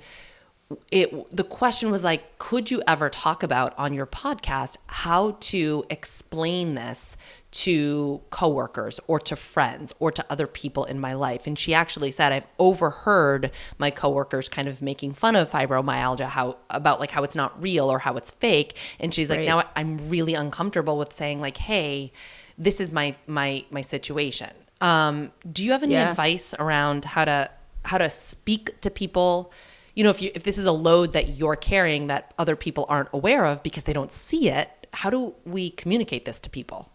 it the question was like could you ever talk about on your podcast how to explain this to coworkers or to friends or to other people in my life and she actually said I've overheard my coworkers kind of making fun of fibromyalgia how about like how it's not real or how it's fake and she's like Right. now I'm really uncomfortable with saying like hey this is my my my situation um do you have any Yeah. advice around how to how to speak to people you know if you if this is a load that you're carrying that other people aren't aware of because they don't see it how do we communicate this to people?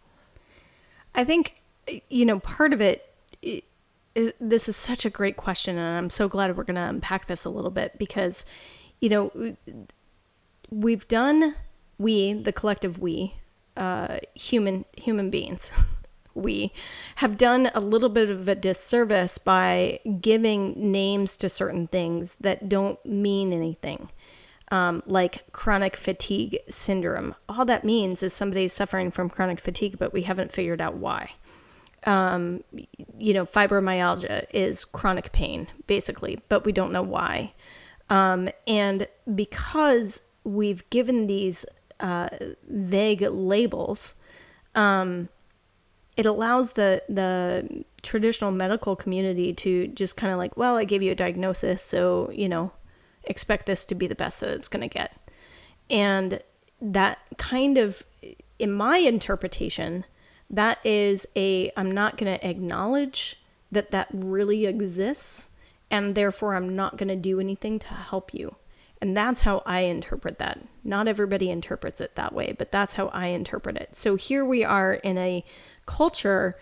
I think, you know, part of it, i i this is such a great question, and I'm so glad we're going to unpack this a little bit because, you know, we've done we, the collective we, uh, human human beings, we have done a little bit of a disservice by giving names to certain things that don't mean anything um, like chronic fatigue syndrome. All that means is somebody's suffering from chronic fatigue, but we haven't figured out why. Um, you know, fibromyalgia is chronic pain, basically, but we don't know why. Um, and because we've given these uh, vague labels, um, it allows the the traditional medical community to just kind of like, well, I gave you a diagnosis, so you know, expect this to be the best that it's going to get. And that kind of, in my interpretation, that is a, I'm not going to acknowledge that that really exists, and therefore I'm not going to do anything to help you. And that's how I interpret that. Not everybody interprets it that way, but that's how I interpret it. So here we are in a culture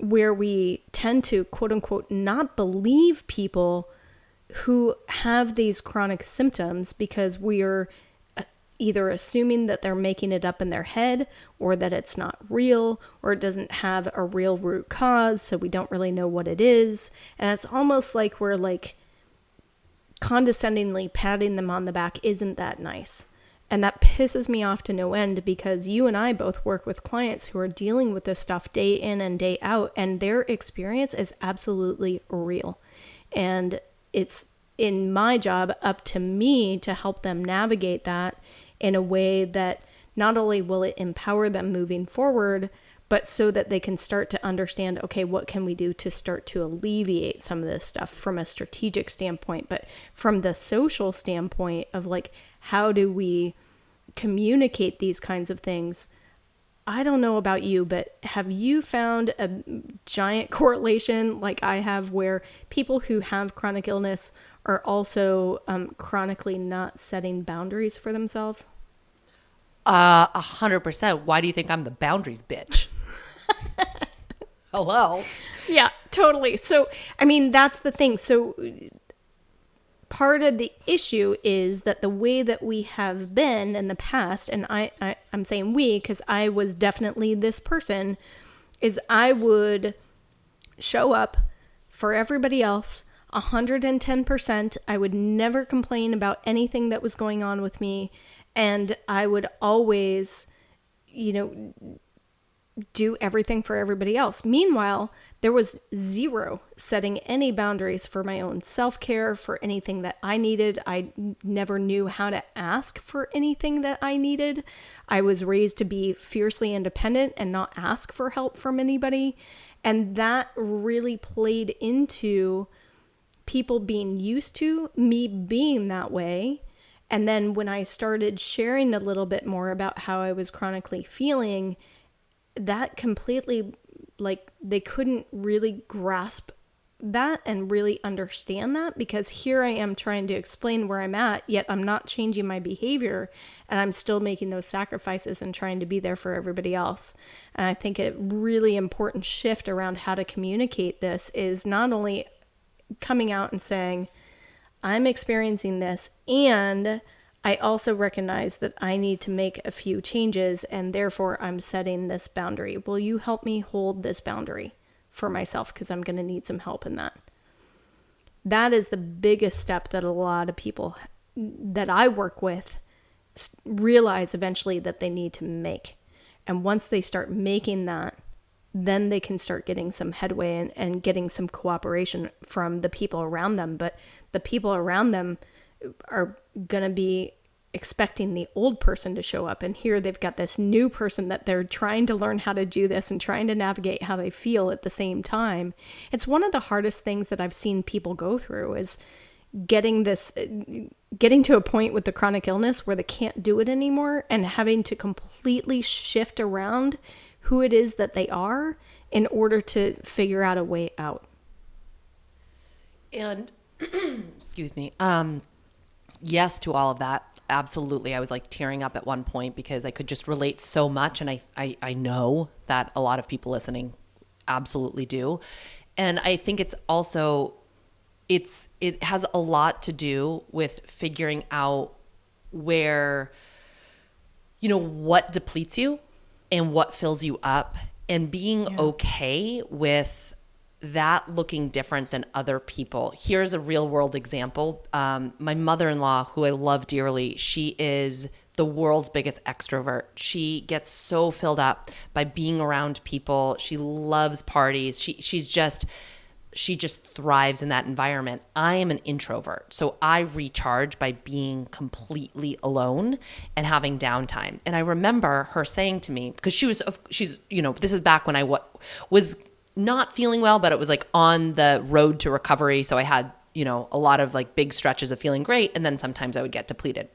where we tend to quote unquote not believe people who have these chronic symptoms because we are uh, either assuming that they're making it up in their head or that it's not real or it doesn't have a real root cause so we don't really know what it is. And it's almost like we're like condescendingly patting them on the back isn't that nice and that pisses me off to no end because you and I both work with clients who are dealing with this stuff day in and day out, and their experience is absolutely real. And it's in my job up to me to help them navigate that in a way that not only will it empower them moving forward, but so that they can start to understand okay, what can we do to start to alleviate some of this stuff from a strategic standpoint, but from the social standpoint of like, how do we communicate these kinds of things? I don't know about you, but have you found a giant correlation like I have where people who have chronic illness are also um, chronically not setting boundaries for themselves? uh a hundred percent why do you think i'm the boundaries bitch hello Yeah, totally. So, I mean, that's the thing. So, part of the issue is that the way that we have been in the past, and I, I I'm saying we because I was definitely this person, is I would show up for everybody else 110%. I would never complain about anything that was going on with me. And I would always, you know, do everything for everybody else. Meanwhile, there was zero setting any boundaries for my own self care, for anything that I needed. I never knew how to ask for anything that I needed. I was raised to be fiercely independent and not ask for help from anybody. And that really played into people being used to me being that way. And then when I started sharing a little bit more about how I was chronically feeling, that completely like they couldn't really grasp that and really understand that because here I am trying to explain where I'm at, yet I'm not changing my behavior and I'm still making those sacrifices and trying to be there for everybody else. And I think a really important shift around how to communicate this is not only coming out and saying, I'm experiencing this and I also recognize that I need to make a few changes and therefore I'm setting this boundary. Will you help me hold this boundary for myself? Because I'm going to need some help in that. That is the biggest step that a lot of people that I work with realize eventually that they need to make. And once they start making that, then they can start getting some headway and, and getting some cooperation from the people around them. But the people around them, are going to be expecting the old person to show up. And here they've got this new person that they're trying to learn how to do this and trying to navigate how they feel at the same time. It's one of the hardest things that i've seen people go through is getting this getting to a point with the chronic illness where they can't do it anymore and having to completely shift around who it is that they are in order to figure out a way out. And excuse me um yes to all of that. Absolutely. I was like tearing up at one point because I could just relate so much. And I, I, I know that a lot of people listening absolutely do. And I think it's also, it's, it has a lot to do with figuring out where, you know, what depletes you and what fills you up and being yeah. okay with that looking different than other people. Here's a real world example. Um, my mother in law, who I love dearly, she is the world's biggest extrovert. She gets so filled up by being around people. She loves parties. She she's just she just thrives in that environment. I am an introvert. So I recharge by being completely alone and having downtime. And I remember her saying to me because she was she's you know, this is back when I was not feeling well, but it was like on the road to recovery. So I had, you know, a lot of like big stretches of feeling great. And then sometimes I would get depleted.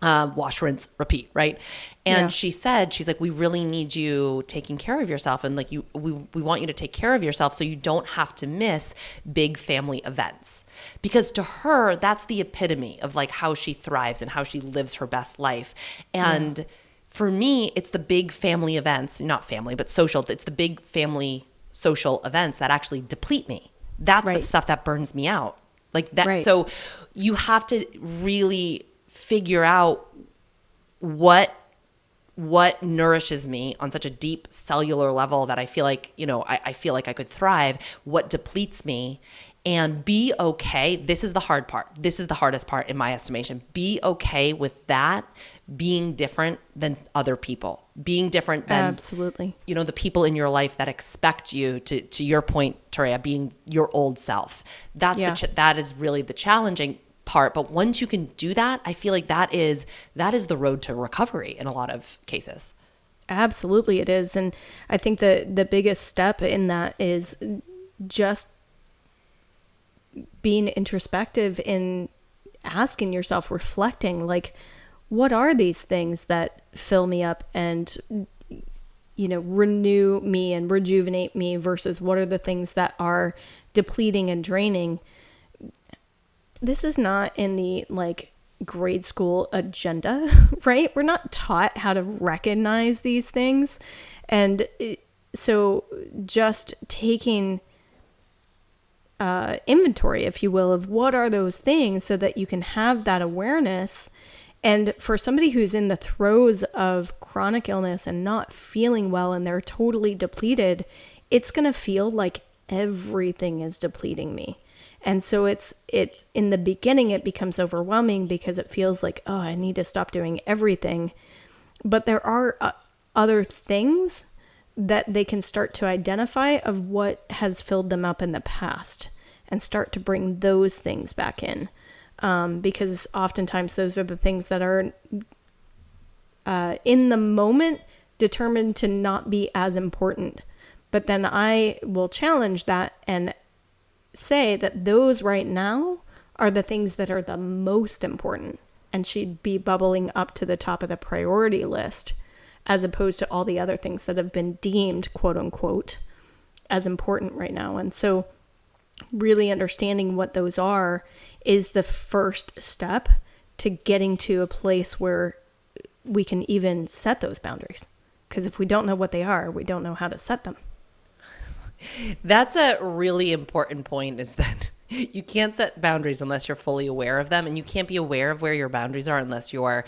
Uh, wash, rinse, repeat, right? And yeah. she said, she's like, we really need you taking care of yourself, and like you, we we want you to take care of yourself so you don't have to miss big family events, because to her that's the epitome of like how she thrives and how she lives her best life, and. Yeah. For me, it's the big family events, not family, but social. It's the big family social events that actually deplete me. That's right. the stuff that burns me out. Like that. Right. So you have to really figure out what what nourishes me on such a deep cellular level that I feel like, you know, I, I feel like I could thrive, what depletes me, and be okay. This is the hard part. This is the hardest part in my estimation. Be okay with that being different than other people being different than absolutely. you know the people in your life that expect you to to your point Toréa being your old self. That's yeah. the ch- that is really the challenging part but once you can do that I feel like that is that is the road to recovery in a lot of cases. Absolutely it is and I think the the biggest step in that is just being introspective in asking yourself reflecting like what are these things that fill me up and you know renew me and rejuvenate me versus what are the things that are depleting and draining. This is not in the like grade school agenda right? We're not taught how to recognize these things. And so just taking uh, inventory if you will of what are those things so that you can have that awareness and for somebody who's in the throes of chronic illness and not feeling well and they're totally depleted, it's going to feel like everything is depleting me. And so it's it's in the beginning it becomes overwhelming because it feels like oh I need to stop doing everything. But there are uh, other things that they can start to identify of what has filled them up in the past and start to bring those things back in. Um, because oftentimes those are the things that are uh, in the moment determined to not be as important. But then I will challenge that and say that those right now are the things that are the most important and she'd be bubbling up to the top of the priority list as opposed to all the other things that have been deemed, quote unquote, as important right now. And so, really understanding what those are is the first step to getting to a place where we can even set those boundaries. Because if we don't know what they are, we don't know how to set them. That's a really important point is that you can't set boundaries unless you're fully aware of them and you can't be aware of where your boundaries are unless you're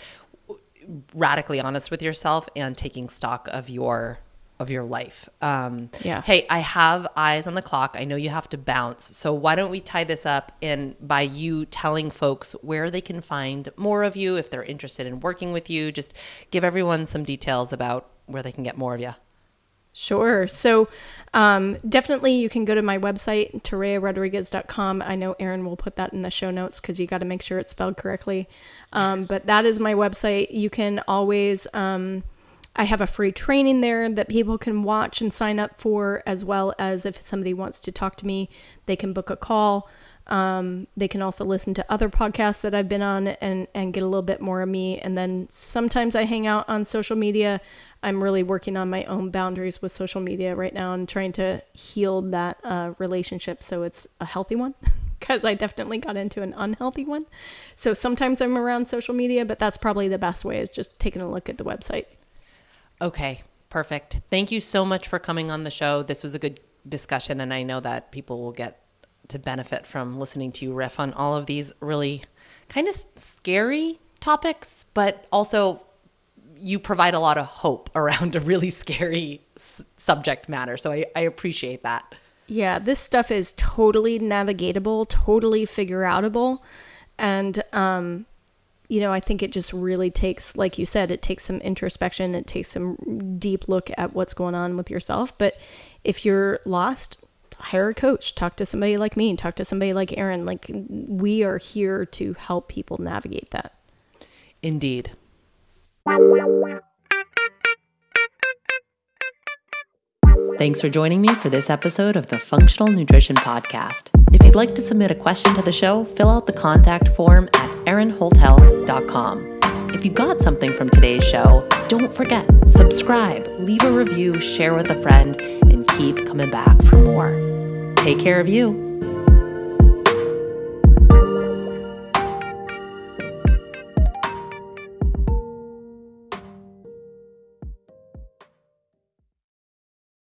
radically honest with yourself and taking stock of your of your life. Um, yeah. Hey, I have eyes on the clock. I know you have to bounce. So why don't we tie this up in by you telling folks where they can find more of you if they're interested in working with you? Just give everyone some details about where they can get more of you. Sure. So um, definitely you can go to my website, torearodriguez.com. I know Erin will put that in the show notes because you got to make sure it's spelled correctly. Um, but that is my website. You can always, um, I have a free training there that people can watch and sign up for, as well as if somebody wants to talk to me, they can book a call. Um, they can also listen to other podcasts that I've been on and, and get a little bit more of me. And then sometimes I hang out on social media. I'm really working on my own boundaries with social media right now and trying to heal that uh, relationship so it's a healthy one because I definitely got into an unhealthy one. So sometimes I'm around social media, but that's probably the best way is just taking a look at the website. Okay, perfect. Thank you so much for coming on the show. This was a good discussion, and I know that people will get to benefit from listening to you riff on all of these really kind of scary topics, but also you provide a lot of hope around a really scary s- subject matter. So I, I appreciate that. Yeah, this stuff is totally navigatable, totally figure outable. And, um, you know, I think it just really takes, like you said, it takes some introspection, it takes some deep look at what's going on with yourself. But if you're lost, hire a coach, talk to somebody like me, talk to somebody like Erin. Like, we are here to help people navigate that. Indeed. Thanks for joining me for this episode of the Functional Nutrition Podcast. If you'd like to submit a question to the show, fill out the contact form at erinholthealth.com. If you got something from today's show, don't forget, subscribe, leave a review, share with a friend, and keep coming back for more. Take care of you.